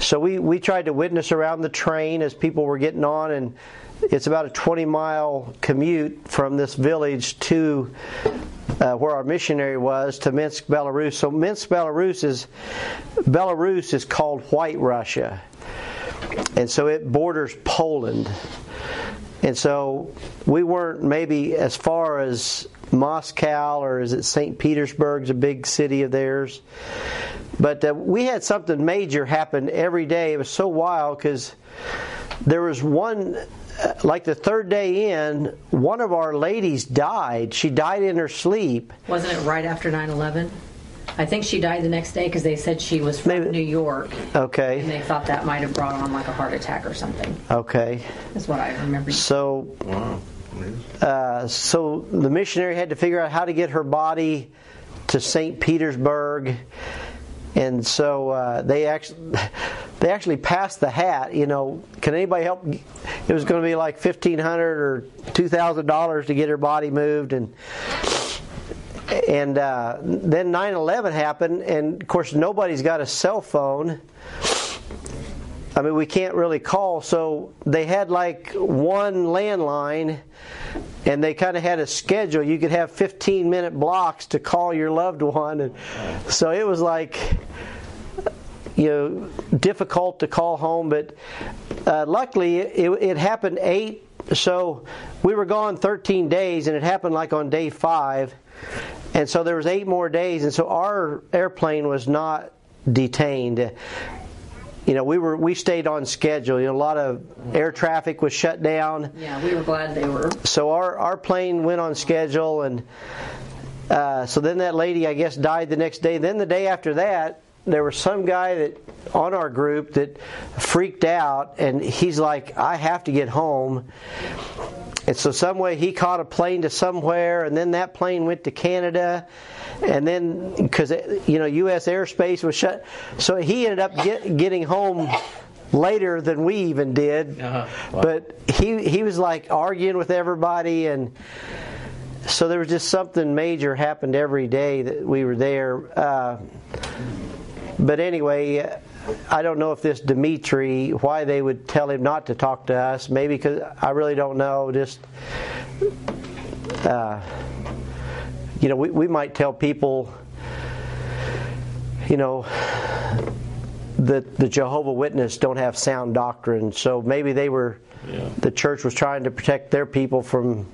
so we, we tried to witness around the train as people were getting on, and it's about a 20 mile commute from this village to uh, where our missionary was to Minsk, Belarus. So Minsk, Belarus is Belarus is called White Russia, and so it borders Poland. And so we weren't maybe as far as Moscow or is it St. Petersburg's a big city of theirs. But uh, we had something major happen every day. It was so wild because there was one, like the third day in, one of our ladies died. She died in her sleep.
Wasn't it right after 9/11? I think she died the next day because they said she was from
Maybe-
New York,
Okay.
and they thought that might have brought on like a heart attack or something.
Okay.
Is what I remember.
So, uh, so the missionary had to figure out how to get her body to St. Petersburg. And so uh, they actually they actually passed the hat. You know, can anybody help? It was going to be like fifteen hundred or two thousand dollars to get her body moved, and and uh, then 9/11 happened, and of course nobody's got a cell phone. I mean, we can't really call, so they had like one landline, and they kind of had a schedule. You could have 15 minute blocks to call your loved one, and so it was like you know difficult to call home. But uh, luckily, it, it happened eight. So we were gone 13 days, and it happened like on day five, and so there was eight more days, and so our airplane was not detained you know, we were we stayed on schedule. You know, a lot of air traffic was shut down.
Yeah, we were glad they were.
So our our plane went on schedule, and uh, so then that lady, I guess, died the next day. Then the day after that, there was some guy that on our group that freaked out, and he's like, "I have to get home." And so some way he caught a plane to somewhere, and then that plane went to Canada, and then because you know U.S. airspace was shut, so he ended up get, getting home later than we even did.
Uh-huh. Wow.
But he he was like arguing with everybody, and so there was just something major happened every day that we were there. Uh, but anyway, I don't know if this Dimitri, why they would tell him not to talk to us. Maybe because I really don't know. Just, uh, you know, we, we might tell people, you know, that the Jehovah Witness don't have sound doctrine. So maybe they were,
Yeah.
the church was trying to protect their people from,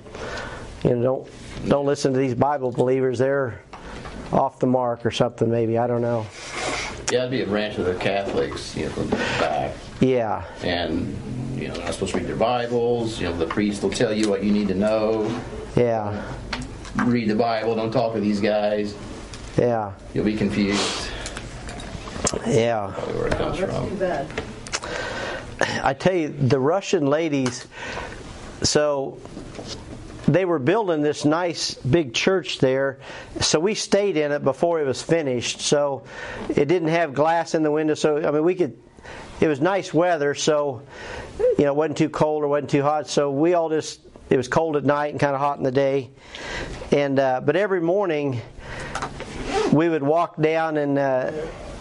you know, don't don't listen to these Bible believers. They're off the mark or something. Maybe I don't know.
Yeah, it'd be a branch of the Catholics, you know, from the back.
Yeah.
And, you know, they're not supposed to read their Bibles. You know, the priest will tell you what you need to know.
Yeah,
Read the Bible, don't talk to these guys.
yeah,
You'll be confused.
yeah.
Probably where it
Oh,
comes
that's too bad.
I tell you, the Russian ladies, so they were building this nice big church there. So we stayed in it before it was finished. So it didn't have glass in the window. So, I mean, we could, it was nice weather. So, you know, it wasn't too cold or wasn't too hot. So we all just, it was cold at night and kind of hot in the day. And, uh, but every morning, we would walk down and uh,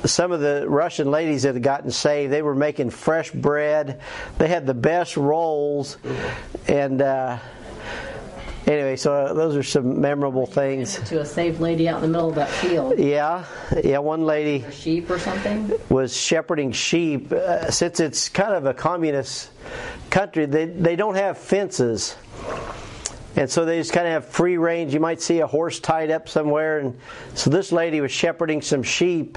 some of the Russian ladies that had gotten saved, they were making fresh bread. They had the best rolls, and uh, anyway, so those are some memorable things.
To a saved lady out in the middle of that field.
Yeah, yeah. One lady
sheep or something.
was shepherding sheep. Uh, since it's kind of a communist country, they they don't have fences. And so they just kind of have free range. You might see a horse tied up somewhere. And so this lady was shepherding some sheep.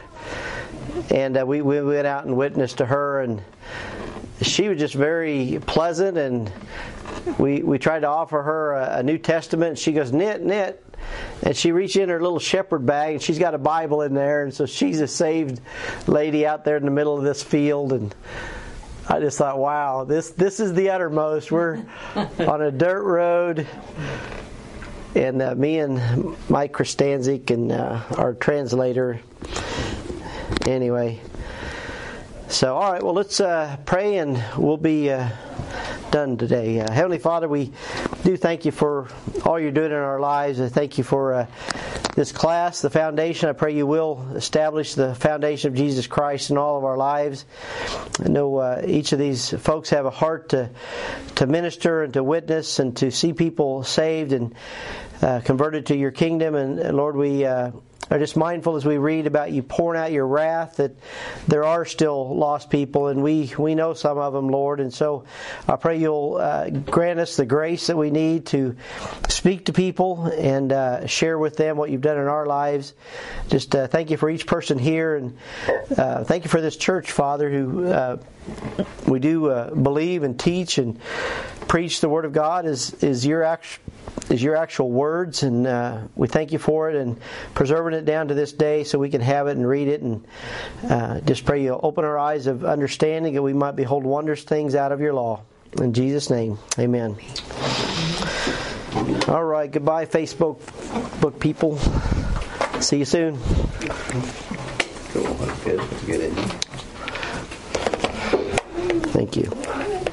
And uh, we, we went out and witnessed to her. And she was just very pleasant. And we, we tried to offer her a, a New Testament. She goes, knit, knit. And she reached in her little shepherd bag and she's got a Bible in there. And so she's a saved lady out there in the middle of this field. And I just thought, wow, this this is the uttermost. We're on a dirt road, and uh, me and Mike Kristanzik and uh, our translator. Anyway, so all right, well, let's uh, pray, and we'll be uh, done today. Uh, Heavenly Father, we do thank you for all you're doing in our lives. I thank you for uh, this class, the foundation. I pray you will establish the foundation of Jesus Christ in all of our lives. I know uh, each of these folks have a heart to to minister and to witness and to see people saved and uh, converted to your kingdom. And, and Lord, we. Are just mindful as we read about you pouring out your wrath that there are still lost people, and we, we know some of them, Lord. And so I pray you'll uh, grant us the grace that we need to speak to people and uh, share with them what you've done in our lives. Just uh, thank you for each person here, and uh, thank you for this church, Father, who uh, we do uh, believe and teach and preach the Word of God is is your actual is your actual words, and uh, we thank you for it and preserving it down to this day so we can have it and read it. And uh, just pray you open our eyes of understanding that we might behold wondrous things out of your law. In Jesus' name, amen. All right, goodbye, Facebook book people. See you soon.
Good, good.
Thank you.